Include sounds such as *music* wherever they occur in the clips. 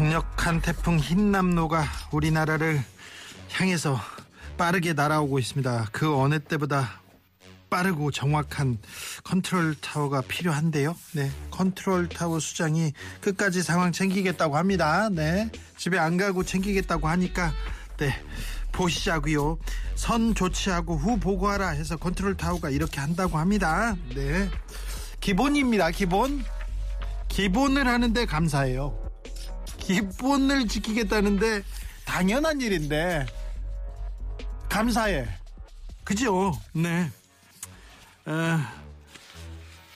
강력한 태풍 힌남노가 우리나라를 향해서 빠르게 날아오고 있습니다. 그 어느 때보다 빠르고 정확한 컨트롤 타워가 필요한데요. 네, 컨트롤 타워 수장이 끝까지 상황 챙기겠다고 합니다. 네, 집에 안 가고 챙기겠다고 하니까 네 보시자고요. 선 조치하고 후 보고하라 해서 컨트롤 타워가 이렇게 한다고 합니다. 네, 기본입니다. 기본 기본을 하는데 감사해요. 기본을 지키겠다는데 당연한 일인데 감사해. 그죠? 네. 어,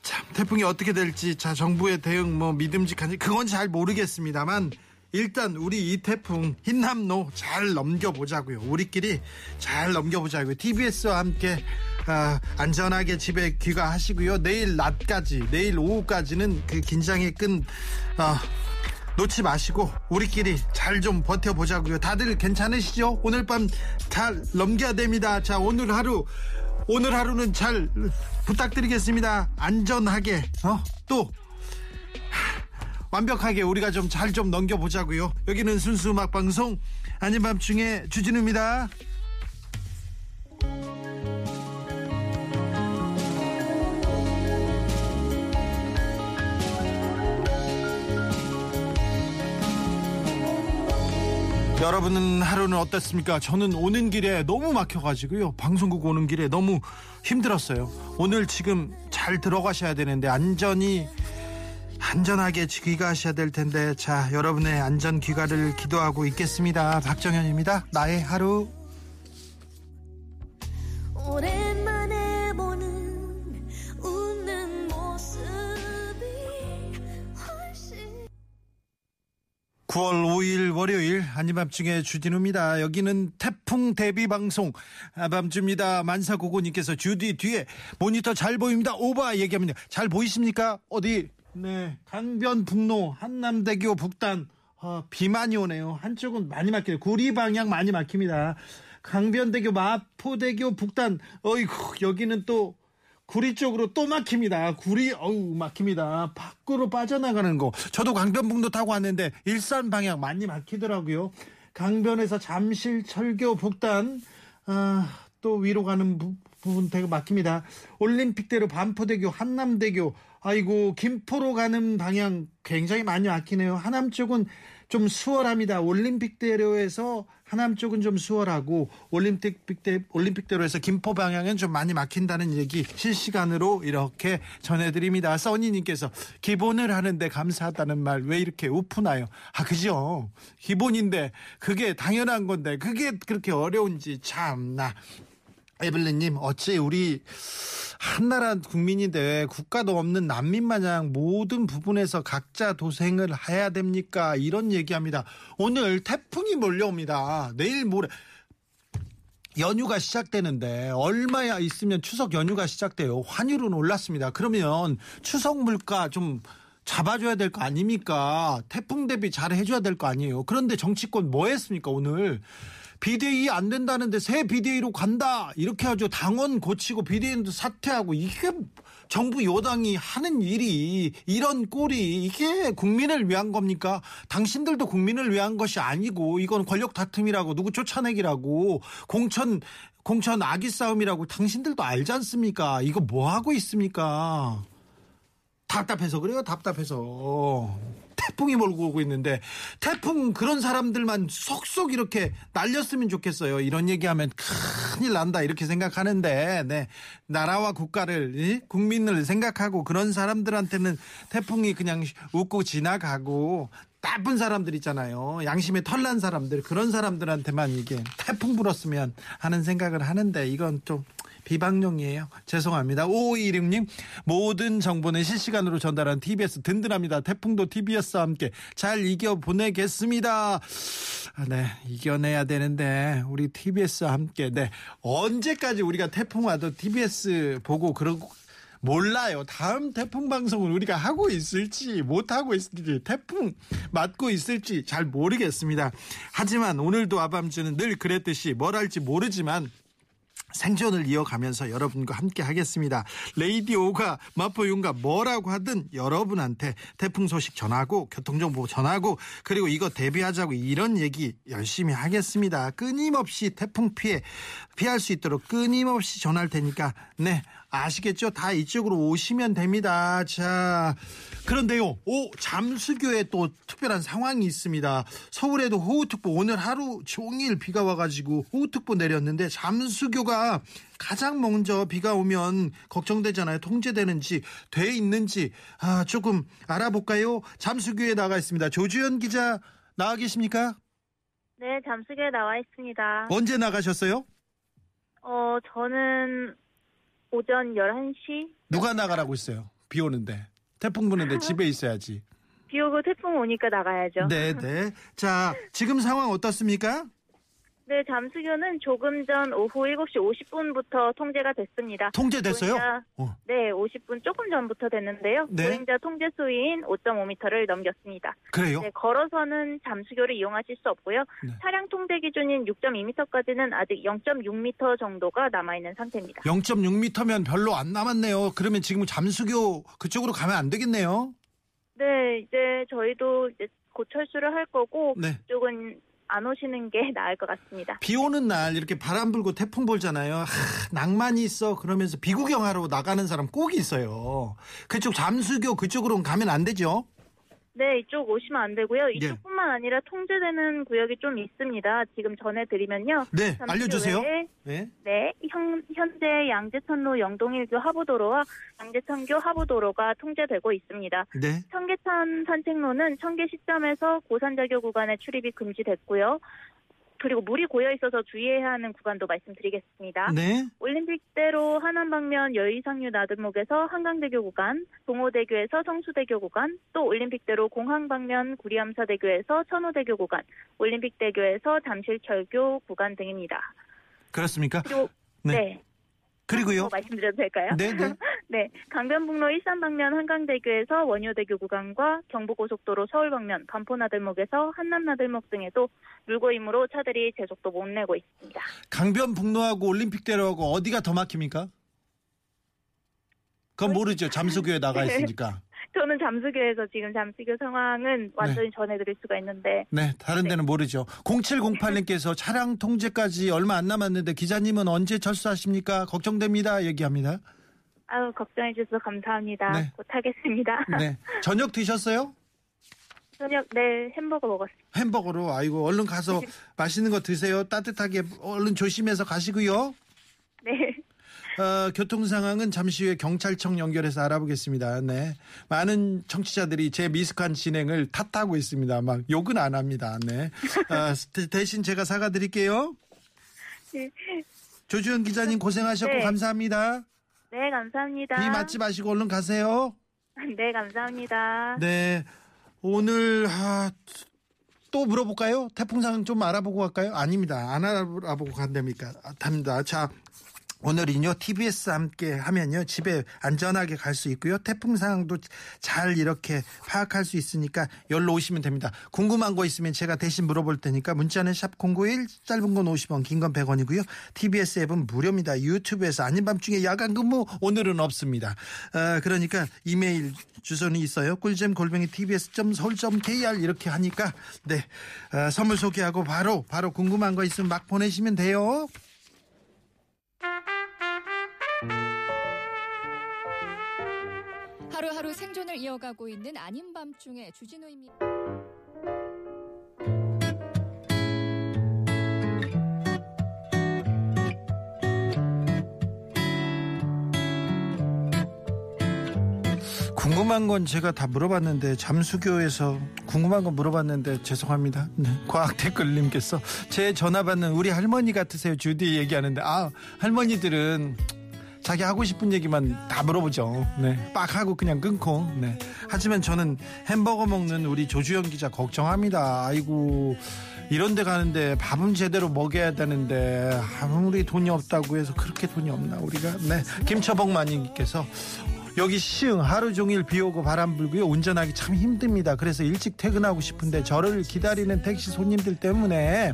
참 태풍이 어떻게 될지 자 정부의 대응 뭐 믿음직한지 그건 잘 모르겠습니다만 일단 우리 이 태풍 흰남노 잘 넘겨보자고요. 우리끼리 잘 넘겨보자고요. TBS와 함께 아, 안전하게 집에 귀가하시고요. 내일 낮까지 내일 오후까지는 그 긴장의 끈 아, 놓지 마시고 우리끼리 잘 좀 버텨보자고요. 다들 괜찮으시죠? 오늘 밤 잘 넘겨야 됩니다. 자 오늘 하루 오늘 하루는 잘 부탁드리겠습니다. 안전하게 어? 또 완벽하게 우리가 좀 잘좀 넘겨보자고요. 여기는 순수 음악 방송 아닌 밤중에 주진우입니다. 여러분은 하루는 어땠습니까? 저는 오는 길에 너무 막혀가지고요. 방송국 오는 길에 너무 힘들었어요. 오늘 지금 잘 들어가셔야 되는데 안전히 안전하게 귀가하셔야 될 텐데 자 여러분의 안전 귀가를 기도하고 있겠습니다. 박정현입니다. 나의 하루 오랜만 9월 5일 월요일 한입밤중에 주진우입니다. 여기는 태풍 대비 방송 아, 밤주입니다. 만사고고님께서 주디 뒤에 모니터 잘 보입니다. 오바 얘기합니다. 잘 보이십니까? 어디? 네 강변북로 한남대교 북단 어, 비 많이 오네요. 한쪽은 많이 막혀요. 구리 방향 많이 막힙니다. 강변대교 마포대교 북단 어이구 여기는 또 구리 쪽으로 또 막힙니다. 구리 어우 막힙니다. 밖으로 빠져나가는 거. 저도 강변북로 타고 왔는데 일산 방향 많이 막히더라고요. 강변에서 잠실 철교 북단 아, 또 위로 가는 부, 부분 되게 막힙니다. 올림픽대로 반포대교 한남대교 아이고 김포로 가는 방향 굉장히 많이 막히네요. 하남 쪽은 좀 수월합니다. 올림픽대로에서 하남 쪽은 좀 수월하고 올림픽대 올림픽대로에서 김포 방향은 좀 많이 막힌다는 얘기 실시간으로 이렇게 전해드립니다. 써니님께서 기본을 하는데 감사하다는 말 왜 이렇게 우프나요? 아 그죠? 기본인데 그게 당연한 건데 그게 그렇게 어려운지 참나. 에블린님 어찌 우리 한나라 국민인데 국가도 없는 난민 마냥 모든 부분에서 각자 도생을 해야 됩니까? 이런 얘기합니다. 오늘 태풍이 몰려옵니다. 내일 모레 연휴가 시작되는데 얼마야 있으면 추석 연휴가 시작돼요. 환율은 올랐습니다. 그러면 추석 물가 좀 잡아줘야 될 거 아닙니까? 태풍 대비 잘 해줘야 될 거 아니에요. 그런데 정치권 뭐 했습니까 오늘? 비대위 안 된다는데 새 비대위로 간다 이렇게 하죠. 당원 고치고 비대위도 사퇴하고 이게 정부 여당이 하는 일이 이런 꼴이 이게 국민을 위한 겁니까? 당신들도 국민을 위한 것이 아니고 이건 권력 다툼이라고 누구 쫓아내기라고 공천 공천 아기 싸움이라고 당신들도 알지 않습니까? 이거 뭐 하고 있습니까? 답답해서 그래요. 답답해서 태풍이 몰고 오고 있는데 태풍 그런 사람들만 속속 이렇게 날렸으면 좋겠어요. 이런 얘기하면 큰일 난다 이렇게 생각하는데 네 나라와 국가를 이? 국민을 생각하고 그런 사람들한테는 태풍이 그냥 웃고 지나가고 나쁜 사람들 있잖아요. 양심에 털난 사람들 그런 사람들한테만 이게 태풍 불었으면 하는 생각을 하는데 이건 좀 비방용이에요. 죄송합니다. 5516님, 모든 정보는 실시간으로 전달한 TBS 든든합니다. 태풍도 TBS와 함께 잘 이겨 보내겠습니다. 아, 네, 이겨내야 되는데, 우리 TBS와 함께, 네, 언제까지 우리가 태풍 와도 TBS 보고 그러고, 몰라요. 다음 태풍 방송을 우리가 하고 있을지 못하고 있을지 태풍 맞고 있을지 잘 모르겠습니다. 하지만 오늘도 아밤주는 늘 그랬듯이 뭘 할지 모르지만 생존을 이어가면서 여러분과 함께 하겠습니다. 레이디오가 마포윤가 뭐라고 하든 여러분한테 태풍 소식 전하고 교통정보 전하고 그리고 이거 대비하자고 이런 얘기 열심히 하겠습니다. 끊임없이 태풍 피해 피할 수 있도록 끊임없이 전할 테니까 네 아시겠죠? 다 이쪽으로 오시면 됩니다. 자, 그런데요, 오, 잠수교에 또 특별한 상황이 있습니다. 서울에도 호우특보 오늘 하루 종일 비가 와가지고 호우특보 내렸는데 잠수교가 가장 먼저 비가 오면 걱정되잖아요. 통제되는지, 돼 있는지, 아, 조금 알아볼까요? 잠수교에 나가 있습니다. 조주현 기자 나와 계십니까? 네, 잠수교에 나와 있습니다. 언제 나가셨어요? 어, 저는 오전 11시 누가 나가라고 했어요? 비 오는데. 태풍 부는데 집에 있어야지. 비 오고 태풍 오니까 나가야죠. 네, 네. 자, 지금 상황 어떻습니까? 네, 잠수교는 조금 전 오후 7시 50분부터 통제가 됐습니다. 통제됐어요? 보행자- 어, 네, 50분 조금 전부터 됐는데요. 네. 보행자 통제 수위인 5.5m를 넘겼습니다. 그래요? 네, 걸어서는 잠수교를 이용하실 수 없고요. 네. 차량 통제 기준인 6.2m까지는 아직 0.6m 정도가 남아있는 상태입니다. 0.6m면 별로 안 남았네요. 그러면 지금 잠수교 그쪽으로 가면 안 되겠네요. 네, 이제 저희도 이제 곧 철수를 할 거고 네. 그쪽은 안 오시는 게 *laughs* 나을 것 같습니다. 비 오는 날 이렇게 바람 불고 태풍 불잖아요. 하, 낭만이 있어. 그러면서 비구경하러 나가는 사람 꼭 있어요. 그쪽 잠수교 그쪽으로 가면 안 되죠? 네, 이쪽 오시면 안 되고요. 예. 이쪽뿐만 아니라 통제되는 구역이 좀 있습니다. 지금 전해드리면요. 네, 잠시 알려주세요. 후에 네. 네, 현, 현재 양재천로 영동일교 하부도로와 양재천교 하부도로가 통제되고 있습니다. 네. 청계천 산책로는 청계 시점에서 고산자교 구간에 출입이 금지됐고요. 그리고 물이 고여 있어서 주의해야 하는 구간도 말씀드리겠습니다. 네. 올림픽대로 하남 방면 여의상류 나들목에서 한강대교 구간, 동호대교에서 성수대교 구간, 또 올림픽대로 공항 방면 구리암사대교에서 천호대교 구간, 올림픽대교에서 잠실철교 구간 등입니다. 그렇습니까? 그리고 네. 네, 그리고요. 뭐 말씀드려도 될까요? 네, 네. *laughs* 네, 강변북로 일산 방면 한강대교에서 원효대교 구간과 경부고속도로 서울 방면 반포나들목에서 한남나들목 등에도 물고임으로 차들이 제속도 못 내고 있습니다. 강변북로하고 올림픽대로하고 어디가 더 막힙니까? 그건 모르죠. 잠수교에 나가 있으니까. *laughs* 저는 잠수교에서 지금 잠수교 상황은 완전히 전해드릴 수가 있는데 네, 다른 데는 모르죠. 0708님께서 차량 통제까지 얼마 안 남았는데 기자님은 언제 철수하십니까? 걱정됩니다. 얘기합니다. 아유 걱정해 주셔서 감사합니다. 네. 곧 하겠습니다. *laughs* 네. 저녁 드셨어요? 저녁 네 햄버거 먹었습니다. 햄버거로. 아이고, 얼른 가서 맛있는 거 드세요. 따뜻하게 얼른 조심해서 가시고요. 네. 어, 교통 상황은 잠시 후에 경찰청 연결해서 알아보겠습니다. 네. 많은 청취자들이 제 미숙한 진행을 탓하고 있습니다. 막 욕은 안 합니다. 네. 어, 대- 대신 제가 사과드릴게요. 네. 조주현 기자님 고생하셨고 네. 감사합니다. 네 감사합니다. 비 맞지 마시고 얼른 가세요. *laughs* 네 감사합니다. 네. 오늘 아, 또 물어볼까요? 태풍 상황 좀 알아보고 갈까요? 아닙니다. 안 알아보고 간답니까? 아, 답니다. 자, 오늘은요 TBS 함께 하면요 집에 안전하게 갈 수 있고요 태풍 상황도 잘 이렇게 파악할 수 있으니까 열로 오시면 됩니다. 궁금한 거 있으면 제가 대신 물어볼 테니까 문자는 샵 #091 짧은 건 50원, 긴 건 100원이고요. TBS 앱은 무료입니다. 유튜브에서 아닌 밤중에 야간 근무 오늘은 없습니다. 어, 그러니까 이메일 주소는 있어요. 꿀잼 골뱅이 tbs.서울.kr 이렇게 하니까 네 어, 선물 소개하고 바로 바로 궁금한 거 있으면 막 보내시면 돼요. 하루하루 생존을 이어가고 있는 아닌 밤중에 주진우입니다. 궁금한 건 제가 다 물어봤는데 잠수교에서 궁금한 건 물어봤는데 죄송합니다. 네, 과학 댓글님께서 제 전화 받는 우리 할머니 같으세요. 주디 얘기하는데 아 할머니들은 자기 하고 싶은 얘기만 다 물어보죠. 네. 빡 하고 그냥 끊고. 네. 하지만 저는 햄버거 먹는 우리 조주현 기자 걱정합니다. 아이고. 이런 데 가는데 밥은 제대로 먹여야 되는데 아무리 돈이 없다고 해서 그렇게 돈이 없나 우리가 네 김처복 마님께서 여기 시흥 하루 종일 비 오고 바람 불고요 운전하기 참 힘듭니다 그래서 일찍 퇴근하고 싶은데 저를 기다리는 택시 손님들 때문에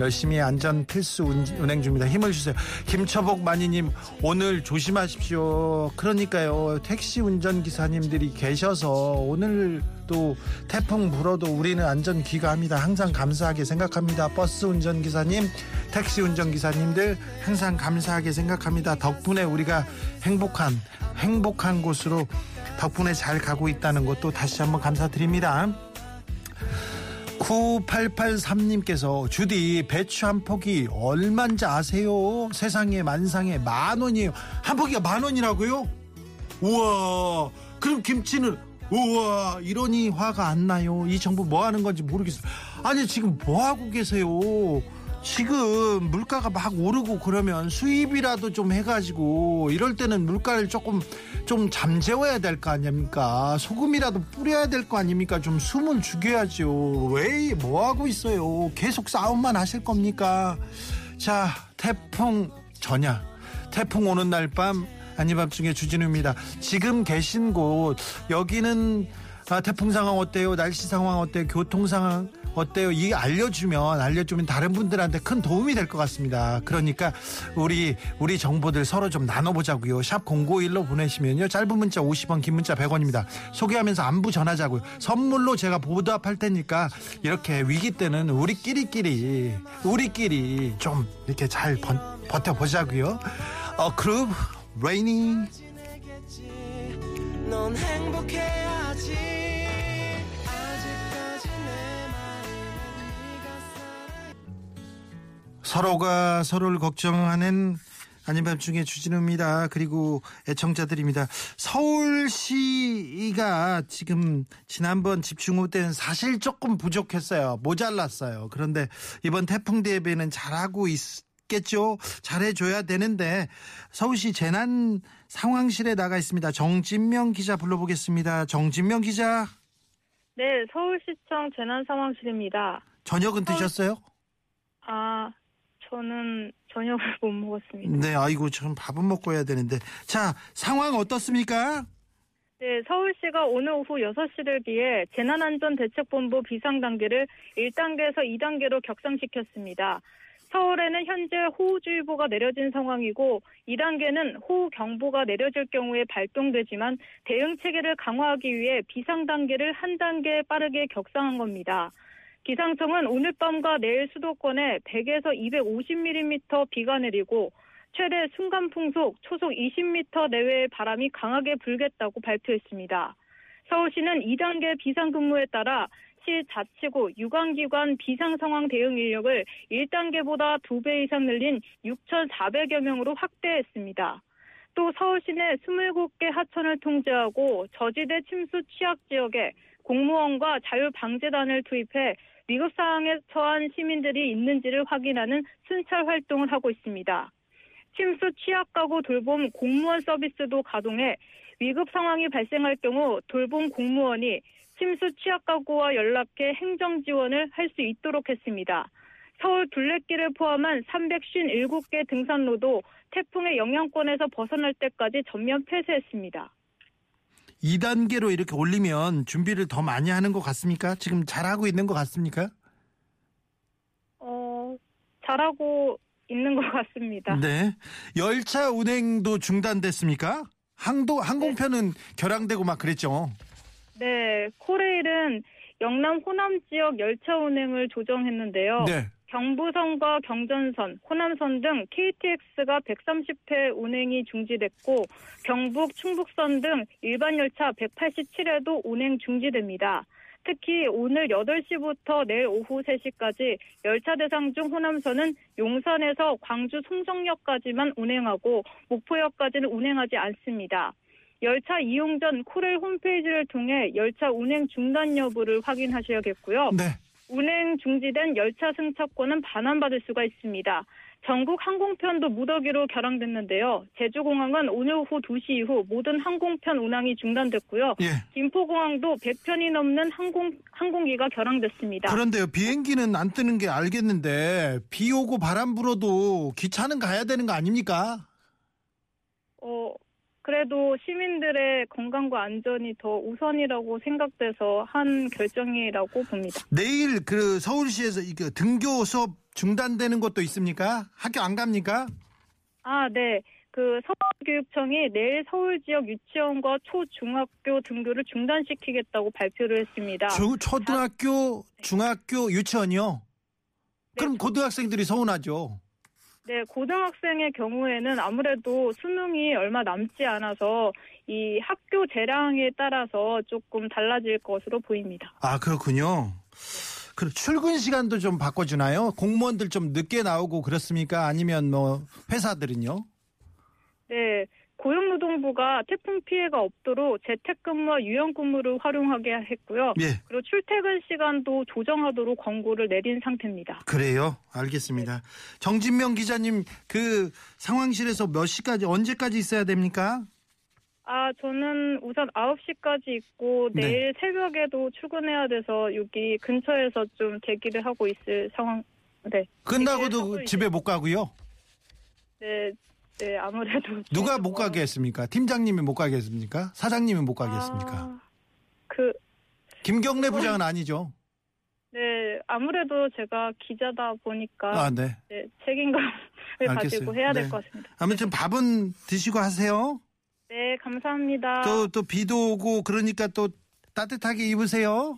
열심히 안전 필수 운- 운행 중입니다. 힘을 주세요. 김처복 마니님 오늘 조심하십시오. 그러니까요 택시 운전 기사님들이 계셔서 오늘 또 태풍 불어도 우리는 안전 귀가합니다. 항상 감사하게 생각합니다. 버스 운전 기사님, 택시 운전 기사님들 항상 감사하게 생각합니다. 덕분에 우리가 행복한 행복한 곳으로 덕분에 잘 가고 있다는 것도 다시 한번 감사드립니다. 9883님께서 주디 배추 한 폭이 얼만지 아세요? 세상에 만상에 만 원이에요. 한 폭이가 만 원이라고요? 우와 그럼 김치는 우와 이러니 화가 안 나요. 이 정부 뭐 하는 건지 모르겠어요. 아니 지금 뭐 하고 계세요? 지금 물가가 막 오르고 그러면 수입이라도 좀 해가지고 이럴 때는 물가를 조금 좀 잠재워야 될 거 아닙니까? 소금이라도 뿌려야 될 거 아닙니까? 좀 숨을 죽여야죠. 왜 뭐 하고 있어요? 계속 싸움만 하실 겁니까? 자, 태풍 전야. 태풍 오는 날 밤 아니 밤중에 주진우입니다. 지금 계신 곳 여기는 아, 태풍 상황 어때요? 날씨 상황 어때요? 교통 상황 어때요? 이 알려주면 알려주면 다른 분들한테 큰 도움이 될 것 같습니다. 그러니까 우리 우리 정보들 서로 좀 나눠보자고요. 샵 #051로 보내시면요. 짧은 문자 50원, 긴 문자 100원입니다. 소개하면서 안부 전하자고요. 선물로 제가 보답할 테니까 이렇게 위기 때는 우리끼리끼리 우리끼리 좀 이렇게 잘 번- 버텨보자고요. 어 그룹 레이니 넌 행복해야지 서로가 서로를 걱정하는 아닌 밤중에 주진우입니다. 그리고 애청자들입니다. 서울시가 지금 지난번 집중호우 때는 사실 조금 부족했어요. 모자랐어요. 그런데 이번 태풍 대비는 잘하고 있겠죠. 잘해줘야 되는데 서울시 재난 상황실에 나가 있습니다. 정진명 기자 불러보겠습니다. 정진명 기자 네, 서울시청 재난 상황실입니다. 저녁은 드셨어요? 아, 저는 저녁을 *laughs* 못 먹었습니다. 네, 아이고 참 밥은 먹고 해야 되는데 자 상황 어떻습니까? 네, 서울시가 오늘 오후 6시를 비해 재난안전대책본부 비상단계를 1단계에서 2단계로 격상시켰습니다. 서울에는 현재 호우주의보가 내려진 상황이고 2단계는 호우경보가 내려질 경우에 발동되지만 대응 체계를 강화하기 위해 비상단계를 한 단계 빠르게 격상한 겁니다. 기상청은 오늘 밤과 내일 수도권에 100에서 250mm 비가 내리고 최대 순간 풍속 초속 20m 내외의 바람이 강하게 불겠다고 발표했습니다. 서울시는 2단계 비상근무에 따라 시 자치구 유관기관 비상상황 대응 인력을 1단계보다 2배 이상 늘린 6,400여 명으로 확대했습니다. 또 서울시 내 27개 하천을 통제하고 저지대 침수 취약 지역에 공무원과 자율방재단을 투입해 위급 상황에 처한 시민들이 있는지를 확인하는 순찰 활동을 하고 있습니다. 침수 취약 가구 돌봄 공무원 서비스도 가동해 위급 상황이 발생할 경우 돌봄 공무원이 침수 취약 가구와 연락해 행정 지원을 할 수 있도록 했습니다. 서울 둘레길을 포함한 357개 등산로도 태풍의 영향권에서 벗어날 때까지 전면 폐쇄했습니다. 2단계로 이렇게 올리면 준비를 더 많이 하는 것 같습니까? 지금 잘하고 있는 것 같습니까? 어, 잘하고 있는 것 같습니다. 네. 열차 운행도 중단됐습니까? 항도 항공편은 결항되고 막 그랬죠. 네, 코레일은 영남 호남 지역 열차 운행을 조정했는데요. 네. 경부선과 경전선, 호남선 등 KTX가 130회 운행이 중지됐고 경북, 충북선 등 일반 열차 187회도 운행 중지됩니다. 특히 오늘 8시부터 내일 오후 3시까지 열차 대상 중 호남선은 용산에서 광주 송정역까지만 운행하고 목포역까지는 운행하지 않습니다. 열차 이용 전 코레일 홈페이지를 통해 열차 운행 중단 여부를 확인하셔야겠고요. 네. 운행 중지된 열차 승차권은 반환받을 수가 있습니다. 전국 항공편도 무더기로 결항됐는데요. 제주공항은 오늘 오후 2시 이후 모든 항공편 운항이 중단됐고요. 예. 김포공항도 100편이 넘는 항공, 항공기가 결항됐습니다. 그런데요, 비행기는 안 뜨는 게 알겠는데, 비 오고 바람 불어도 기차는 가야 되는 거 아닙니까? 어, 그래도 시민들의 건강과 안전이 더 우선이라고 생각돼서 한 결정이라고 봅니다. 내일 그 서울시에서 이거 등교 수업 중단되는 것도 있습니까? 학교 안 갑니까? 아, 네. 그 서울교육청이 내일 서울 지역 유치원과 초중학교 등교를 중단시키겠다고 발표를 했습니다. 초, 초등학교, 중학교, 유치원이요? 그럼 고등학생들이 서운하죠. 네, 고등학생의 경우에는 아무래도 수능이 얼마 남지 않아서 이 학교 재량에 따라서 조금 달라질 것으로 보입니다. 아, 그렇군요. 그 출근 시간도 좀 바꿔주나요? 공무원들 좀 늦게 나오고 그렇습니까? 아니면 뭐 회사들은요? 네, 고용노동부가 태풍 피해가 없도록 재택근무와 유연근무를 활용하게 했고요. 예, 그리고 출퇴근 시간도 조정하도록 권고를 내린 상태입니다. 그래요. 알겠습니다. 정진명 기자님, 그 상황실에서 몇 시까지, 언제까지 있어야 됩니까? 아, 저는 우선 9시까지 있고 네. 내일 새벽에도 출근해야 돼서 여기 근처에서 좀 대기를 하고 있을 상황. 네. 끝나고도 집에 못 가고요. 네. 네, 아무래도 누가 좀못 가게 했습니까? 팀장님이 못 가게 했습니까? 사장님이 못 가게 했습니까? 아, 그 김경래 부장은 아니죠. 네, 아무래도 제가 기자다 보니까 아, 네. 네, 책임감을 알겠어요. 가지고 해야 될 네. 것 같습니다. 아무튼 밥은 드시고 하세요. 네, 감사합니다. 또, 또 비도 오고 그러니까 또 따뜻하게 입으세요.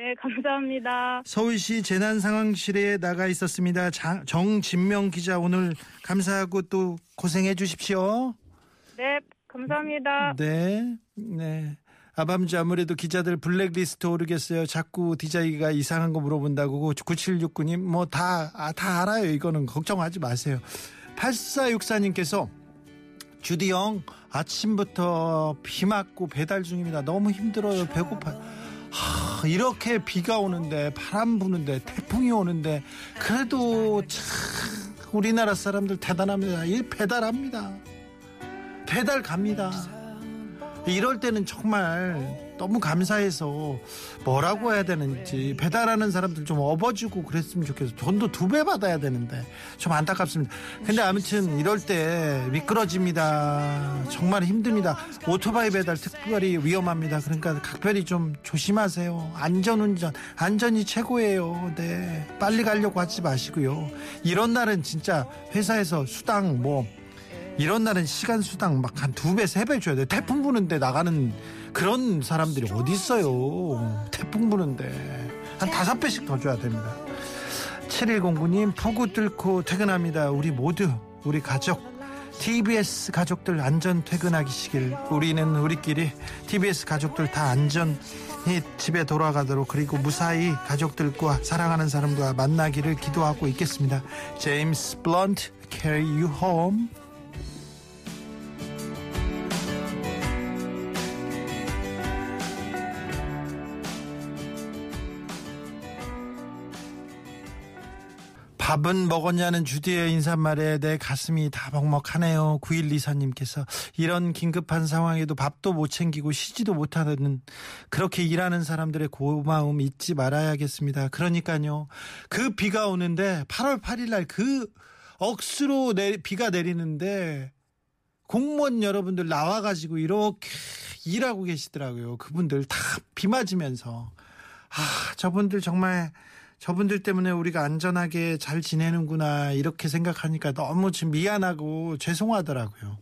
네, 감사합니다. 서울시 재난상황실에 나가 있었습니다. 장- 정진명 기자 오늘 감사하고 또 고생해 주십시오. 네, 감사합니다. 네. 네. 아밤주 아무래도 기자들 블랙리스트 오르겠어요. 자꾸 디자이가 이상한 거 물어본다고 9769님 뭐다 아, 다 알아요. 이거는 걱정하지 마세요. 8464님께서 주디 형 아침부터 비 맞고 배달 중입니다. 너무 힘들어요. 배고파. 하, 이렇게 비가 오는데 바람 부는데 태풍이 오는데 그래도 참 우리나라 사람들 대단합니다. 이 배달합니다. 배달 갑니다. 이럴 때는 정말 너무 감사해서 뭐라고 해야 되는지 배달하는 사람들 좀 업어주고 그랬으면 좋겠어요. 돈도 두 배 받아야 되는데 좀 안타깝습니다. 근데 아무튼 이럴 때 미끄러집니다. 정말 힘듭니다. 오토바이 배달 특별히 위험합니다. 그러니까 각별히 좀 조심하세요. 안전운전, 안전이 최고예요. 네. 빨리 가려고 하지 마시고요. 이런 날은 진짜 회사에서 수당 뭐 이런 날은 시간 수당 막 한 두 배, 세 배 줘야 돼. 태풍 부는데 나가는 그런 사람들이 어디 있어요. 태풍 부는데. 한 다섯 배씩 더 줘야 됩니다. 7109님, 폭우 뚫고 퇴근합니다. 우리 모두, 우리 가족, TBS 가족들 안전 퇴근하시길. 우리는 우리끼리 TBS 가족들 다 안전히 집에 돌아가도록 그리고 무사히 가족들과 사랑하는 사람과 만나기를 기도하고 있겠습니다. 제임스 블런트, carry you home. 밥은 먹었냐는 주디의 인사말에 내 가슴이 다 먹먹하네요. 9124님께서 이런 긴급한 상황에도 밥도 못 챙기고 쉬지도 못하는 그렇게 일하는 사람들의 고마움 잊지 말아야겠습니다. 그러니까요. 그 비가 오는데 8월 8일 날 그 억수로 내, 비가 내리는데 공무원 여러분들 나와가지고 이렇게 일하고 계시더라고요. 그분들 다 비 맞으면서. 아, 저분들 정말 저분들 때문에 우리가 안전하게 잘 지내는구나 이렇게 생각하니까 너무 좀 미안하고 죄송하더라고요.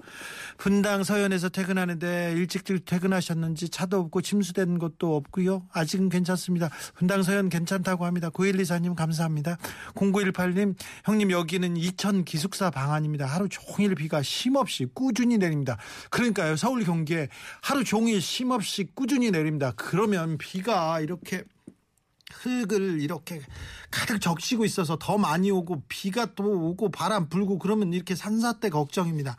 분당 서현에서 퇴근하는데 일찍들 퇴근하셨는지 차도 없고 침수된 것도 없고요. 아직은 괜찮습니다. 분당 서현 괜찮다고 합니다. 9124님 감사합니다. 0918님 형님 여기는 이천 기숙사 방안입니다. 하루 종일 비가 쉼없이 꾸준히 내립니다. 그러니까요. 서울 경기에 하루 종일 쉼없이 꾸준히 내립니다. 그러면 비가 이렇게 흙을 이렇게 가득 적시고 있어서 더 많이 오고 비가 또 오고 바람 불고 그러면 이렇게 산사태 걱정입니다.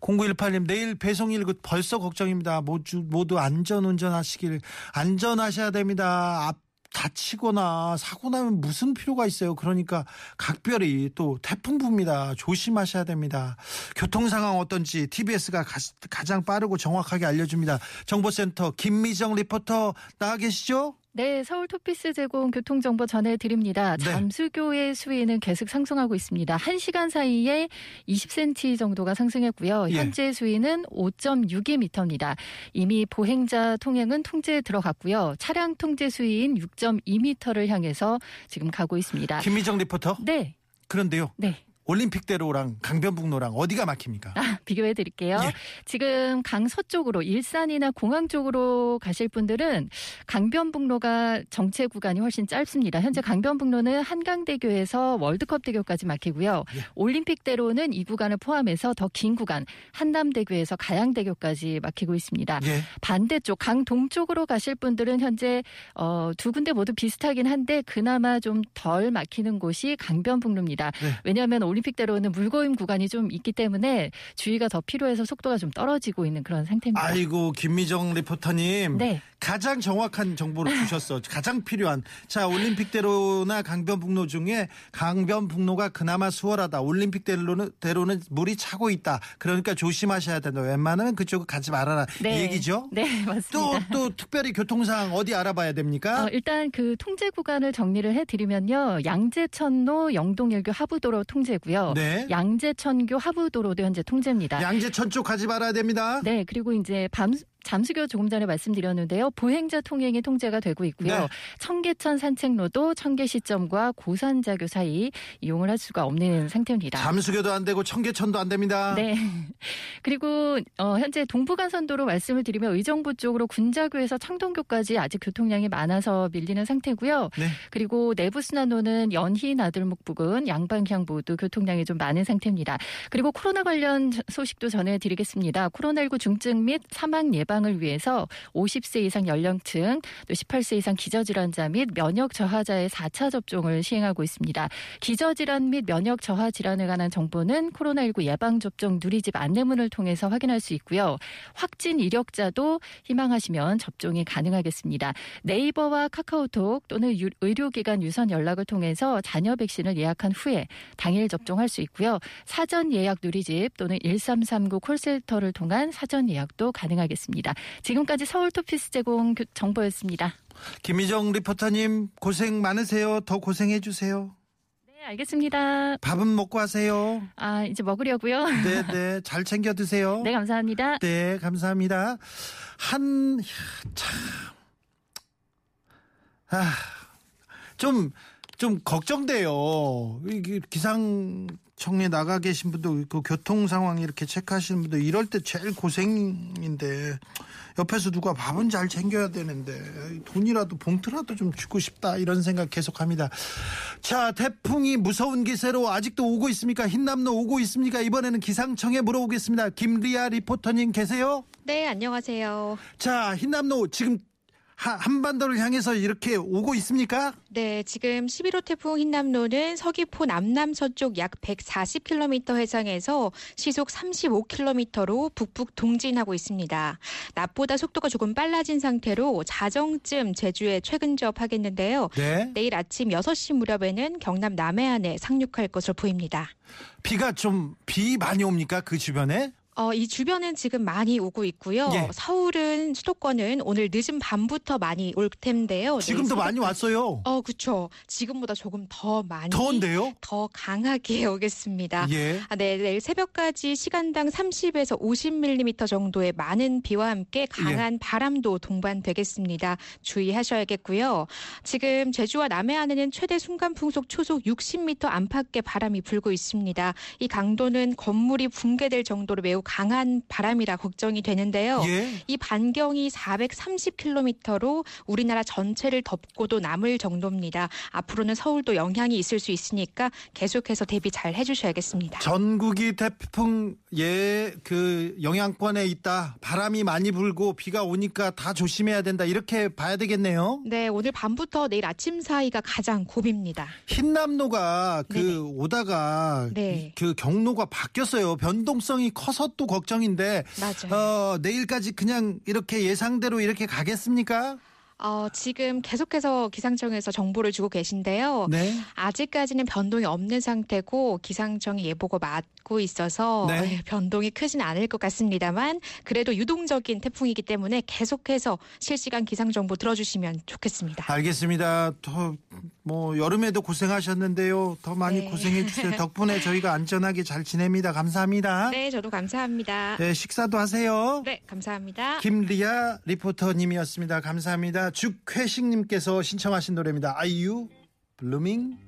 0918님 내일 배송일 그 벌써 걱정입니다. 모두 모두 안전 운전 하시길 안전하셔야 됩니다. 앞 다치거나 사고 나면 무슨 필요가 있어요. 그러니까 각별히 또 태풍부입니다. 조심하셔야 됩니다. 교통 상황 어떤지 TBS가 가 장 빠르고 정확하게 알려줍니다. 정보센터 김미정 리포터 나와 계시죠? 네, 서울 토피스 제공 교통정보 전해드립니다. 네. 잠수교의 수위는 계속 상승하고 있습니다. 1시간 사이에 20cm 정도가 상승했고요. 예. 현재 수위는 5.62m입니다. 이미 보행자 통행은 통제에 들어갔고요. 차량 통제 수위인 6.2m를 향해서 지금 가고 있습니다. 김미정 리포터. 네, 그런데요. 네. 올림픽대로랑 강변북로랑 어디가 막힙니까? 아, 비교해 드릴게요. 예. 지금 강서 쪽으로 일산이나 공항 쪽으로 가실 분들은 강변북로가 정체 구간이 훨씬 짧습니다. 현재 강변북로는 한강대교에서 월드컵대교까지 막히고요. 예. 올림픽대로는 이 구간을 포함해서 더 긴 구간 한남대교에서 가양대교까지 막히고 있습니다. 예. 반대쪽 강 동쪽으로 가실 분들은 현재 어, 두 군데 모두 비슷하긴 한데 그나마 좀 덜 막히는 곳이 강변북로입니다. 네. 왜냐하면 올 림픽대로는 물고임 구간이 좀 있기 때문에 주의가 더 필요해서 속도가 좀 떨어지고 있는 그런 상태입니다. 아이고 김미정 리포터님 네. 가장 정확한 정보를 주셨어. 가장 필요한 자 올림픽대로나 강변북로 중에 강변북로가 그나마 수월하다. 올림픽대로는 대로는 물이 차고 있다. 그러니까 조심하셔야 된다. 웬만하면 그쪽을 가지 말아라. 이 얘기죠. 네, 또 맞습니다. 또 특별히 교통상황 어디 알아봐야 됩니까? 어, 일단 그 통제 구간을 정리를 해드리면요. 양재천로 영동일교 하부도로 통제고요. 네. 양재천교 하부도로도 현재 통제입니다. 양재천 쪽 가지 말아야 됩니다. 네, 그리고 이제 밤 잠수교 조금 전에 말씀드렸는데요. 보행자 통행이 통제가 되고 있고요. 네. 청계천 산책로도 청계 시점과 고산자교 사이 이용을 할 수가 없는 상태입니다. 잠수교도 안 되고 청계천도 안 됩니다. 네. *laughs* 그리고 어, 현재 동부간선도로 말씀을 드리면 의정부 쪽으로 군자교에서 창동교까지 아직 교통량이 많아서 밀리는 상태고요. 네. 그리고 내부순환로는 연희 나들목 부근 양방향 모두 교통량이 좀 많은 상태입니다. 그리고 코로나 관련 소식도 전해드리겠습니다. 코로나19 중증 및 사망 예방 을 위해서 50세 이상 연령층 또 18세 이상 기저질환자 및 면역 저하자의 4차 접종을 시행하고 있습니다. 기저질환 및 면역 저하 질환에 관한 정보는 코로나19 예방접종 누리집 안내문을 통해서 확인할 수 있고요. 확진 이력자도 희망하시면 접종이 가능하겠습니다. 네이버와 카카오톡 또는 유- 의료기관 유선 연락을 통해서 자녀 백신을 예약한 후에 당일 접종할 수 있고요. 사전 예약 누리집 또는 1339 콜센터를 통한 사전 예약도 가능하겠습니다. 지금까지 서울 토피스 제공 교- 정보였습니다. 김미정 리포터님 고생 많으세요. 더 고생해 주세요. 네, 알겠습니다. 밥은 먹고 하세요. 아, 이제 먹으려고요. 네, *laughs* 네. 잘 챙겨 드세요. 네, 감사합니다. 네, 감사합니다. 한, 참. 아, 좀, 좀 걱정돼요. 기상청에 나가 계신 분도 있고, 교통 상황 이렇게 체크하시는 분도 이럴 때 제일 고생인데, 옆에서 누가 밥은 잘 챙겨야 되는데, 돈이라도 봉투라도 좀 주고 싶다, 이런 생각 계속 합니다. 자, 태풍이 무서운 기세로 아직도 오고 있습니까? 흰남노 오고 있습니까? 이번에는 기상청에 물어보겠습니다. 김리아 리포터님 계세요? 네, 안녕하세요. 자, 흰남노 지금 하- 한반도를 향해서 이렇게 오고 있습니까? 네, 지금 11호 태풍 흰남노는 서귀포 남남서쪽 약 140km 해상에서 시속 35km로 북북 동진하고 있습니다. 낮보다 속도가 조금 빨라진 상태로 자정쯤 제주에 최근접하겠는데요. 네. 내일 아침 6시 무렵에는 경남 남해안에 상륙할 것으로 보입니다. 비가 좀, 비 많이 옵니까? 그 주변에? 어, 이 주변은 지금 많이 오고 있고요. 예. 서울은 수도권은 오늘 늦은 밤부터 많이 올 텐데요. 지금도 내일 많이 왔어요. 어, 그쵸. 지금보다 조금 더 많이. 더운데요? 더 강하게 *laughs* 오겠습니다. 예. 아, 네, 내일 새벽까지 시간당 30에서 50mm 정도의 많은 비와 함께 강한 예. 바람도 동반되겠습니다. 주의하셔야겠고요. 지금 제주와 남해안에는 최대 순간 풍속 초속 60m 안팎의 바람이 불고 있습니다. 이 강도는 건물이 붕괴될 정도로 매우 강한 바람이라 걱정이 되는데요. 예. 이 반경이 430km로 우리나라 전체를 덮고도 남을 정도입니다. 앞으로는 서울도 영향이 있을 수 있으니까 계속해서 대비 잘 해주셔야겠습니다. 전국이 태풍 예, 그 영향권에 있다. 바람이 많이 불고 비가 오니까 다 조심해야 된다. 이렇게 봐야 되겠네요. 네, 오늘 밤부터 내일 아침 사이가 가장 고비입니다. 흰남노가 그 네네. 오다가 네. 이- 그 경로가 바뀌었어요. 변동성이 커서 또 걱정인데 맞아요. 어, 내일까지 그냥 이렇게 예상대로 이렇게 가겠습니까? 어, 지금 계속해서 기상청에서 정보를 주고 계신데요. 네. 아직까지는 변동이 없는 상태고 기상청이 예보고 맞고 있어서 네. 예, 변동이 크진 않을 것 같습니다만 그래도 유동적인 태풍이기 때문에 계속해서 실시간 기상 정보 들어주시면 좋겠습니다. 알겠습니다. 더 뭐 여름에도 고생하셨는데요. 더 많이 네. 고생해 주세요. *laughs* 덕분에 저희가 안전하게 잘 지냅니다. 감사합니다. 네, 저도 감사합니다. 네, 식사도 하세요. 네, 감사합니다. 김리아 리포터님이었습니다. 감사합니다. 죽회식님께서 신청하신 노래입니다. 아이유 Blueming.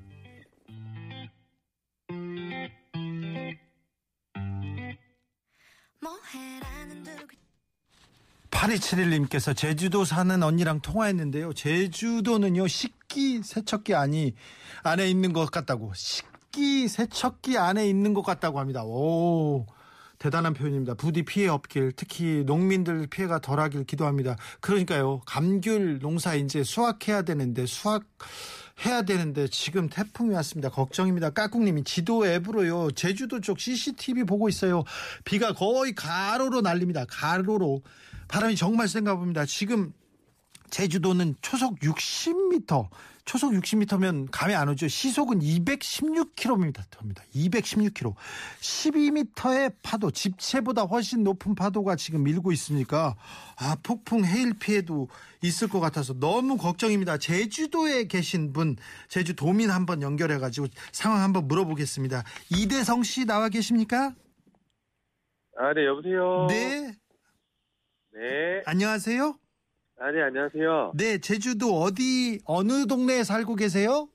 뭐해라는 누구 8271님께서 제주도 사는 언니랑 통화했는데요. 제주도는요, 식기 세척기 안이, 안에 있는 것 같다고. 식기 세척기 안에 있는 것 같다고 합니다. 오, 대단한 표현입니다. 부디 피해 없길, 특히 농민들 피해가 덜하길 기도합니다. 그러니까요, 감귤 농사 이제 수확해야 되는데, 수확, 해야 되는데 지금 태풍이 왔습니다. 걱정입니다. 까꿍님이 지도 앱으로요. 제주도 쪽 CCTV 보고 있어요. 비가 거의 가로로 날립니다. 가로로. 바람이 정말 센가 봅니다. 지금 제주도는 초속 60m, 초속 60m면 감이 안 오죠. 시속은 216km입니다. 216km. 12m의 파도, 집채보다 훨씬 높은 파도가 지금 밀고 있으니까 아, 폭풍 해일 피해도 있을 것 같아서 너무 걱정입니다. 제주도에 계신 분, 제주 도민 한번 연결해 가지고 상황 한번 물어보겠습니다. 이대성 씨 나와 계십니까? 아, 네, 여보세요. 네. 네. 안녕하세요. 아, 네, 안녕하세요. 네, 제주도 어디 어느 동네에 살고 계세요?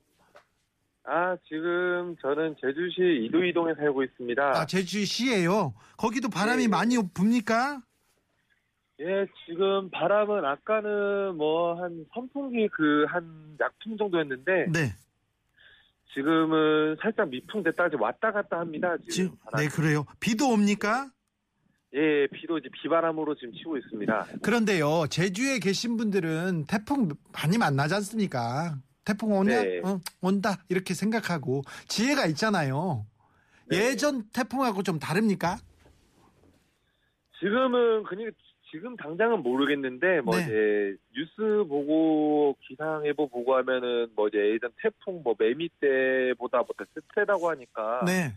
아, 지금 저는 제주시 이도이동에 살고 있습니다. 아, 제주시예요. 거기도 바람이 네. 많이 붑니까? 예, 지금 바람은 아까는 뭐 한 선풍기 그 한 약풍 정도였는데 네. 지금은 살짝 미풍 됐다가 이제 왔다 갔다 합니다. 지금 지금. 네, 그래요. 비도 옵니까? 예, 비도 이제 비바람으로 지금 치고 있습니다. 그런데요. 제주에 계신 분들은 태풍 많이 만나지 않습니까? 태풍 오냐? 네. 어, 온다. 이렇게 생각하고 지혜가 있잖아요. 네. 예전 태풍하고 좀 다릅니까? 지금은 그냥 지금 당장은 모르겠는데 뭐 네. 이제 뉴스 보고 기상예보 보고 하면은 뭐 이제 예전 태풍 뭐 매미 때보다 뭐더 세다고 하니까 네.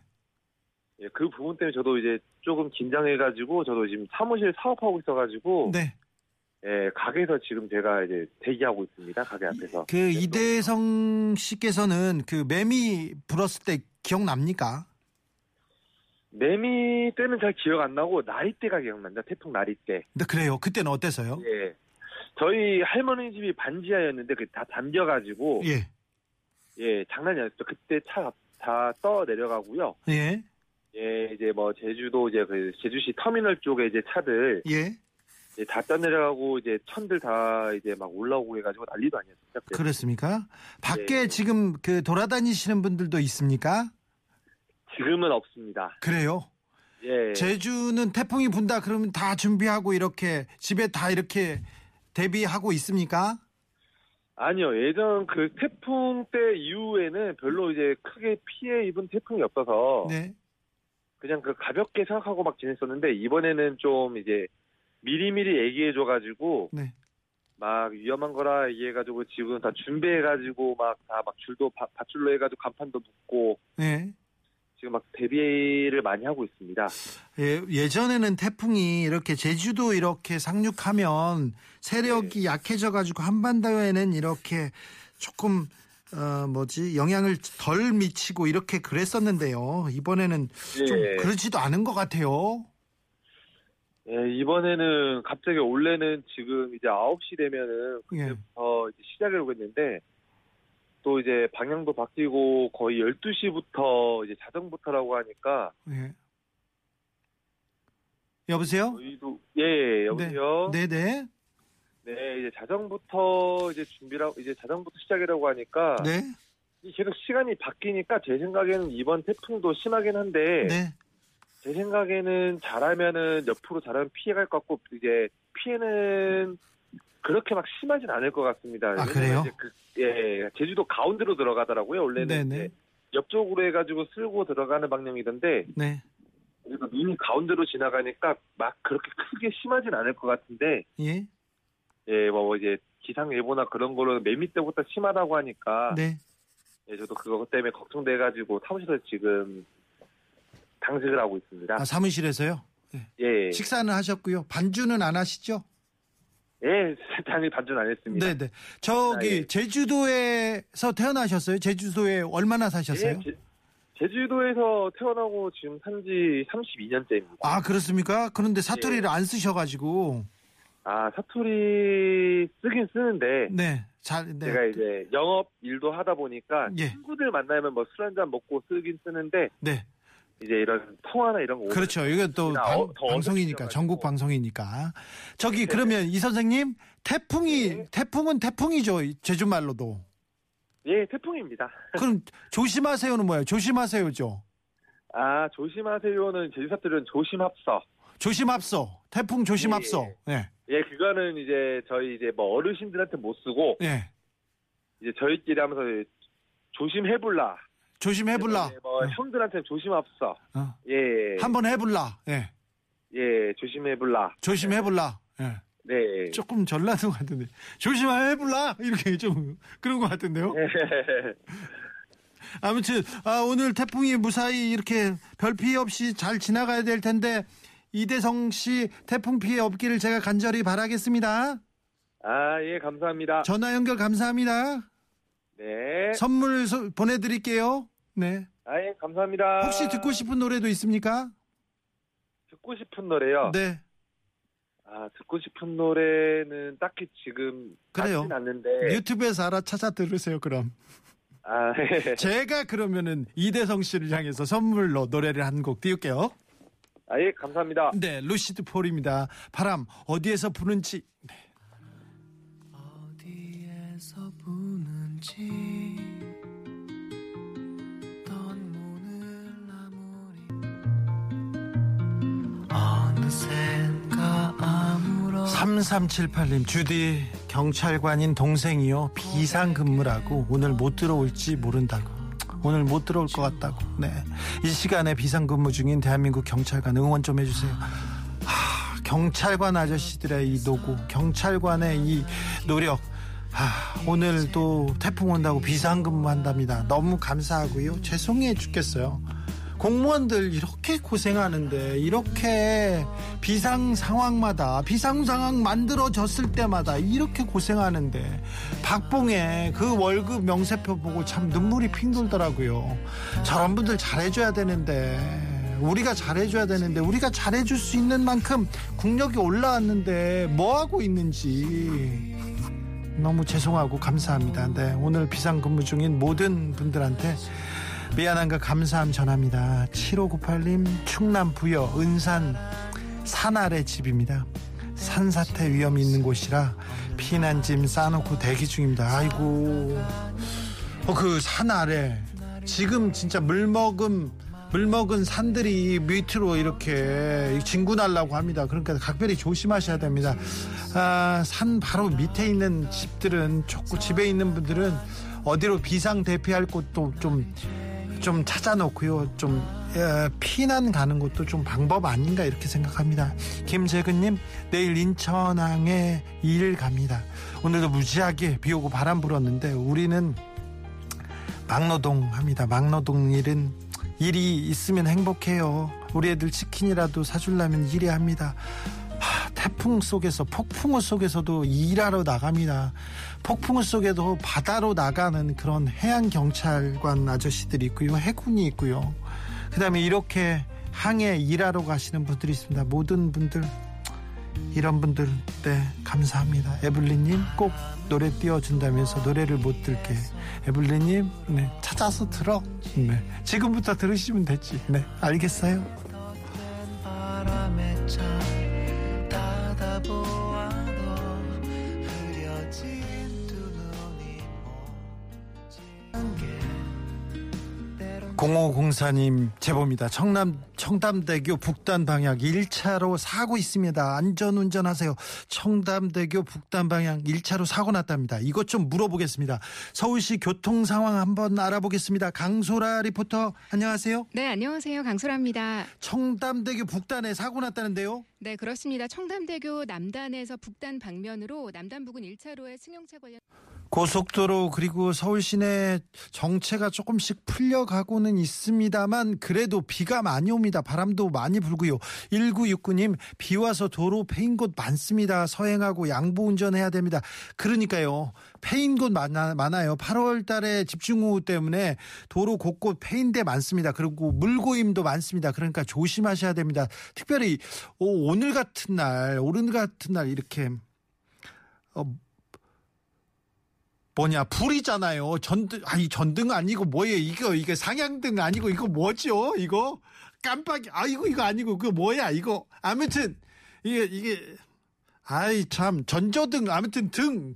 예, 그 부분 때문에 저도 이제 조금 긴장해가지고 저도 지금 사무실 사업하고 있어가지고 네. 예, 가게에서 지금 제가 이제 대기하고 있습니다 가게 앞에서 그 이대성 씨께서는 그 매미 불었을 때 기억납니까? 매미 때는 잘 기억 안 나고 나리 때가 기억난다 태풍 나리 때 네, 그래요. 그때는 어때서요? 예. 저희 할머니 집이 반지하였는데 그다 잠겨가지고 예. 예 장난이 아니었죠 그때 차 다 떠 내려가고요 예. 예 이제 뭐 제주도 이제 그 제주시 터미널 쪽에 이제 차들 예. 이제 다 떠내려가고 이제 천들 다 이제 막 올라오고 해가지고 난리도. 그때. 그렇습니까? 밖에 네. 지금 그 돌아다니시는 분들도 있습니까? 지금은 없습니다. 그래요. 예. 제주는 태풍이 분다 그러면 다 준비하고 이렇게 집에 다 이렇게 대비하고 있습니까? 아니요. 예전 그 태풍 때 이후에는 별로 이제 크게 피해 입은 태풍이 없어서 네. 그냥 그 가볍게 생각하고 막 지냈었는데 이번에는 좀 이제 미리미리 얘기해줘가지고 네. 막 위험한 거라 얘기해가지고 지금 다 준비해가지고 막 다막 줄도 바, 밧줄로 해가지고 간판도 붙고 네. 지금 막 대비를 많이 하고 있습니다. 예, 예전에는 태풍이 이렇게 제주도 이렇게 상륙하면 세력이 약해져 가지고 한반도에는 이렇게 조금 어 뭐지 영향을 덜 미치고 이렇게 그랬었는데요. 이번에는 좀 예. 그렇지도 않은 것 같아요. 예, 이번에는 갑자기 원래는 지금 이제 9시 되면은 예. 그때부터 이제 시작하려고 했는데 또 이제 방향도 바뀌고 거의 12시부터 이제 자정부터라고 하니까 예. 여보세요? 저희도 예, 예 여보세요. 네, 네. 네, 이제 자정부터 이제 준비라 이제 자정부터 시작이라고 하니까 네. 이 계속 시간이 바뀌니까 제 생각에는 이번 태풍도 심하긴 한데 네. 제 생각에는 잘하면은 옆으로 잘하면 피해갈 것 같고 이제 피해는 그렇게 막 심하진 않을 것 같습니다. 아, 그래요? 그, 예, 제주도 가운데로 들어가더라고요. 원래는 네, 네. 옆쪽으로 해가지고 쓸고 들어가는 방향이던데 네. 그래서 눈이 가운데로 지나가니까 막 그렇게 크게 심하진 않을 것 같은데 예. 예, 뭐 이제 기상 예보나 그런 거는 매미 때부터 심하다고 하니까 네. 예, 저도 그거 때문에 걱정돼 가지고 사무실에서 지금 당직을 하고 있습니다. 아, 사무실에서요? 예, 식사는 하셨고요. 반주는 안 하시죠? 예, *laughs* 당연히 반전 안 했습니다. 네 네. 저기 아, 예. 제주도에서 태어나셨어요? 제주도에 얼마나 사셨어요? 예, 제, 제주도에서 태어나고 지금 산지 32년째입니다. 아 그렇습니까? 그런데 사투리를 예. 안 쓰셔 가지고 아, 사투리 쓰긴 쓰는데 네. 잘 네. 제가 이제 영업 일도 하다 보니까 예. 친구들 만나면 뭐 술 한잔 먹고 쓰긴 쓰는데 네. 이제 이런 통화나 이런 거 그렇죠. 이거 또나 방, 어- 더 방송이니까. 전국 방송이니까 저기 그러면 이 선생님 태풍이 네. 태풍은 태풍이죠 제주 말로도 예, 태풍입니다. *laughs* 그럼 조심하세요는 뭐예요? 조심하세요죠. 아, 조심하세요는 제주 사투리는 조심합서. 조심합서 태풍 조심합서. 예. 예, 그거는 이제 저희 이제 뭐 어르신들한테 못 쓰고 예. 이제 저희끼리 하면서 조심해불라. 조심해불라. 네, 뭐 예. 형들한테 조심합서. 어. 예. 한번 해불라. 예. 예, 조심해불라. 조심해불라. 예. 네. 조금 전라도 같은데 조심해불라 이렇게 좀 그런 것 같은데요. 예. 아무튼 아, 오늘 태풍이 무사히 이렇게 별 피해 없이 잘 지나가야 될 텐데 이대성 씨 태풍 피해 없기를 제가 간절히 바라겠습니다. 아, 예, 감사합니다. 전화 연결 감사합니다. 네. 선물 소- 보내드릴게요. 네. 아, 예, 감사합니다. 혹시 듣고 싶은 노래도 있습니까? 듣고 싶은 노래요? 네. 아, 듣고 싶은 노래는 딱히 지금 그래요. 않는데. 유튜브에서 알아 찾아 들으세요. 그럼 아, *laughs* 예. 제가 그러면은 이대성 씨를 향해서 선물로 노래를 한 곡 띄울게요. 아, 예, 감사합니다. 네, 루시드 폴입니다. 바람 어디에서 부는지. 어디에서 부는지 어느샌가 아무런 3378님 주디 경찰관인 동생이요 비상 근무라고 오늘 못 들어올지 모른다고 오늘 못 들어올 것 같다고. 네 이 시간에 비상 근무 중인 대한민국 경찰관 응원 좀 해주세요. 하, 경찰관 아저씨들의 이 노고 경찰관의 이 노력. 하, 오늘도 태풍 온다고 비상 근무한답니다. 너무 감사하고요. 죄송해 죽겠어요. 공무원들 이렇게 고생하는데 이렇게 비상 상황마다 비상 상황 만들어졌을 때마다 이렇게 고생하는데 박봉의 그 월급 명세표 보고 참 눈물이 핑 돌더라고요. 저런 분들 잘해줘야 되는데 우리가 잘해줘야 되는데 우리가 잘해줄 수 있는 만큼 국력이 올라왔는데 뭐 하고 있는지 너무 죄송하고 감사합니다. 네, 오늘 비상근무 중인 모든 분들한테 미안함과 감사함 전합니다. 7598님 충남 부여 은산 산 아래 집입니다. 산사태 위험이 있는 곳이라 피난짐 싸놓고 대기 중입니다. 아이고 어, 그 산 아래 지금 진짜 물먹음 물먹은 산들이 밑으로 이렇게 진군하려고 합니다. 그러니까 각별히 조심하셔야 됩니다. 아, 산 바로 밑에 있는 집들은 좋고 집에 있는 분들은 어디로 비상 대피할 곳도 좀 좀 찾아놓고요. 좀 에, 피난 가는 것도 좀 방법 아닌가 이렇게 생각합니다. 김재근님 내일 인천항에 일 갑니다. 오늘도 무지하게 비 오고 바람 불었는데 우리는 막노동 합니다. 막노동 일은 일이 있으면 행복해요. 우리 애들 치킨이라도 사주려면 일해야 합니다. 하, 태풍 속에서 폭풍우 속에서도 일하러 나갑니다. 폭풍우 속에도 바다로 나가는 그런 해양 경찰관 아저씨들이 있고요, 해군이 있고요. 그다음에 이렇게 항해 일하러 가시는 분들이 있습니다. 모든 분들 이런 분들 네 감사합니다. 에블리님 꼭 노래 띄워준다면서 노래를 못 들게 에블리님 네 찾아서 들어 네 지금부터 들으시면 되지 네 알겠어요. 0504님 제보입니다. 청남 청담대교 북단 방향 1차로 사고 있습니다. 안전 운전하세요. 청담대교 북단 방향 1차로 사고 났답니다. 이것 좀 물어보겠습니다. 서울시 교통 상황 한번 알아보겠습니다. 강소라 리포터 안녕하세요. 네, 안녕하세요. 강소라입니다. 청담대교 북단에 사고 났다는데요. 네, 그렇습니다. 청담대교 남단에서 북단 방면으로 남단 부근 1차로에 승용차 관련 고속도로 그리고 서울 시내 정체가 조금씩 풀려가고는 있습니다만 그래도 비가 많이 옵니다. 바람도 많이 불고요. 1969님 비 와서 도로 패인 곳 많습니다. 서행하고 양보 운전해야 됩니다. 그러니까요. 패인 곳 많아, 많아요. 8월 달에 집중호우 때문에 도로 곳곳 패인 데 많습니다. 그리고 물고임도 많습니다. 그러니까 조심하셔야 됩니다. 특별히 오, 오늘 같은 날, 오늘 같은 날 이렇게 어, 뭐냐 불이잖아요. 전등 아니 전등 아니고 뭐예요? 이거 이게 상향등 아니고 이거 뭐죠? 이거 깜빡이 아이고 이거 아니고 그 뭐야 이거 아무튼 이게 이게 아이 참 전조등 아무튼 등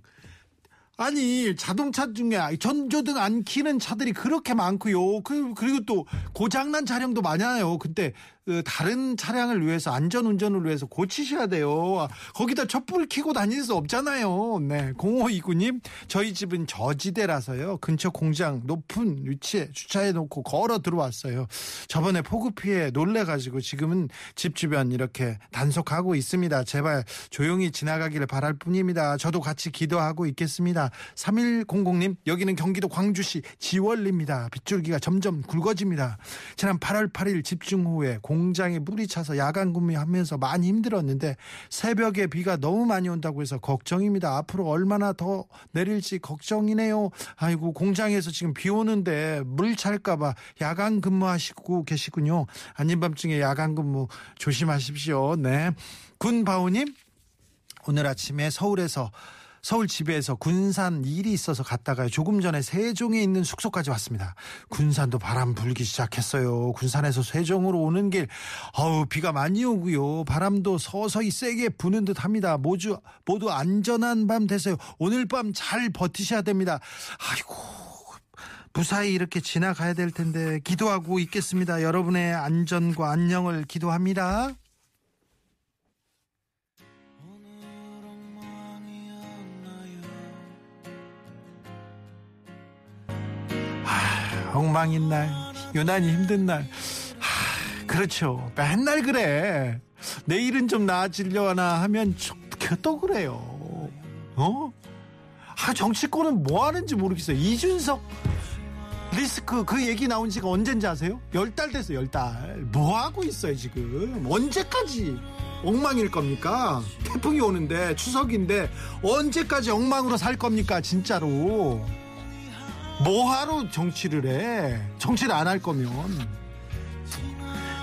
아니 자동차 중에 전조등 안 키는 차들이 그렇게 많고요. 그 그리고 또 고장난 차량도 많아요. 근데 그 다른 차량을 위해서 안전 운전을 위해서 고치셔야 돼요. 거기다 촛불 켜고 다닐 수 없잖아요. 네, 0529님 저희 집은 저지대라서요. 근처 공장 높은 위치에 주차해 놓고 걸어 들어왔어요. 저번에 폭우 피해 놀래 가지고 지금은 집 주변 이렇게 단속하고 있습니다. 제발 조용히 지나가기를 바랄 뿐입니다. 저도 같이 기도하고 있겠습니다. 3100님 여기는 경기도 광주시 지월리입니다. 빗줄기가 점점 굵어집니다. 지난 8월 8일 집중호우에 공장에 물이 차서 야간 근무하면서 많이 힘들었는데 새벽에 비가 너무 많이 온다고 해서 걱정입니다. 앞으로 얼마나 더 내릴지 걱정이네요. 아이고 공장에서 지금 비 오는데 물 찰까봐 야간 근무하시고 계시군요. 아닌 밤중에 야간 근무 조심하십시오. 네. 군바오님 오늘 아침에 서울에서 서울 집에서 군산 일이 있어서 갔다가 조금 전에 세종에 있는 숙소까지 왔습니다. 군산도 바람 불기 시작했어요. 군산에서 세종으로 오는 길, 어우, 비가 많이 오고요. 바람도 서서히 세게 부는 듯 합니다. 모두, 모두 안전한 밤 되세요. 오늘 밤 잘 버티셔야 됩니다. 아이고. 무사히 이렇게 지나가야 될 텐데 기도하고 있겠습니다. 여러분의 안전과 안녕을 기도합니다. 엉망인 날, 유난히 힘든 날. 하, 그렇죠. 맨날 그래. 내일은 좀 나아지려나 하면 또 그래요. 어? 아, 정치권은 뭐 하는지 모르겠어요. 이준석 리스크 그 얘기 나온 지가 언젠지 아세요? 열 달 됐어요, 열 달. 뭐 하고 있어요, 지금? 언제까지 엉망일 겁니까? 태풍이 오는데, 추석인데, 언제까지 엉망으로 살 겁니까, 진짜로? 뭐하러 정치를 해? 정치를 안 할 거면.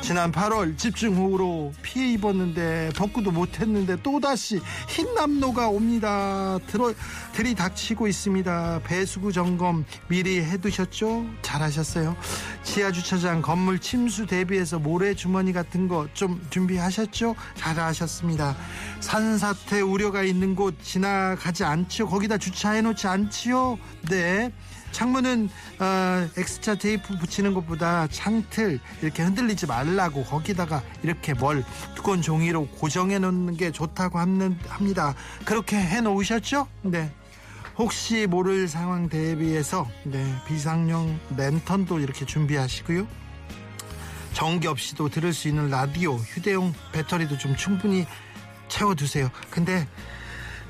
지난 8월 집중호우로 피해 입었는데 복구도 못했는데 또다시 흰남노가 옵니다. 들어, 들이닥치고 있습니다. 배수구 점검 미리 해두셨죠? 잘하셨어요. 지하주차장 건물 침수 대비해서 모래주머니 같은 거 좀 준비하셨죠? 잘하셨습니다. 산사태 우려가 있는 곳 지나가지 않죠? 거기다 주차해놓지 않지요? 네. 창문은 어, 엑스차 테이프 붙이는 것보다 창틀 이렇게 흔들리지 말라고 거기다가 이렇게 뭘 두꺼운 종이로 고정해 놓는 게 좋다고 합니다. 그렇게 해 놓으셨죠? 네. 혹시 모를 상황 대비해서 네, 비상용 랜턴도 이렇게 준비하시고요. 전기 없이도 들을 수 있는 라디오, 휴대용 배터리도 좀 충분히 채워두세요. 근데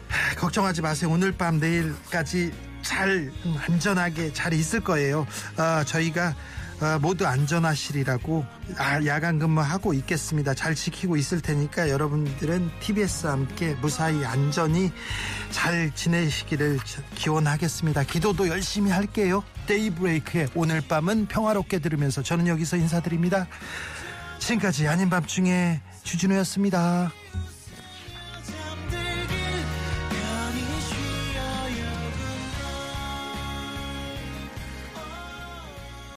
하, 걱정하지 마세요. 오늘 밤 내일까지 잘 안전하게 잘 있을 거예요. 어, 저희가 어, 모두 안전하시리라고 아, 야간 근무하고 있겠습니다. 잘 지키고 있을 테니까 여러분들은 TBS와 함께 무사히 안전히 잘 지내시기를 기원하겠습니다. 기도도 열심히 할게요. 데이브레이크의 오늘 밤은 평화롭게 들으면서 저는 여기서 인사드립니다. 지금까지 아닌 밤중에 주진우였습니다.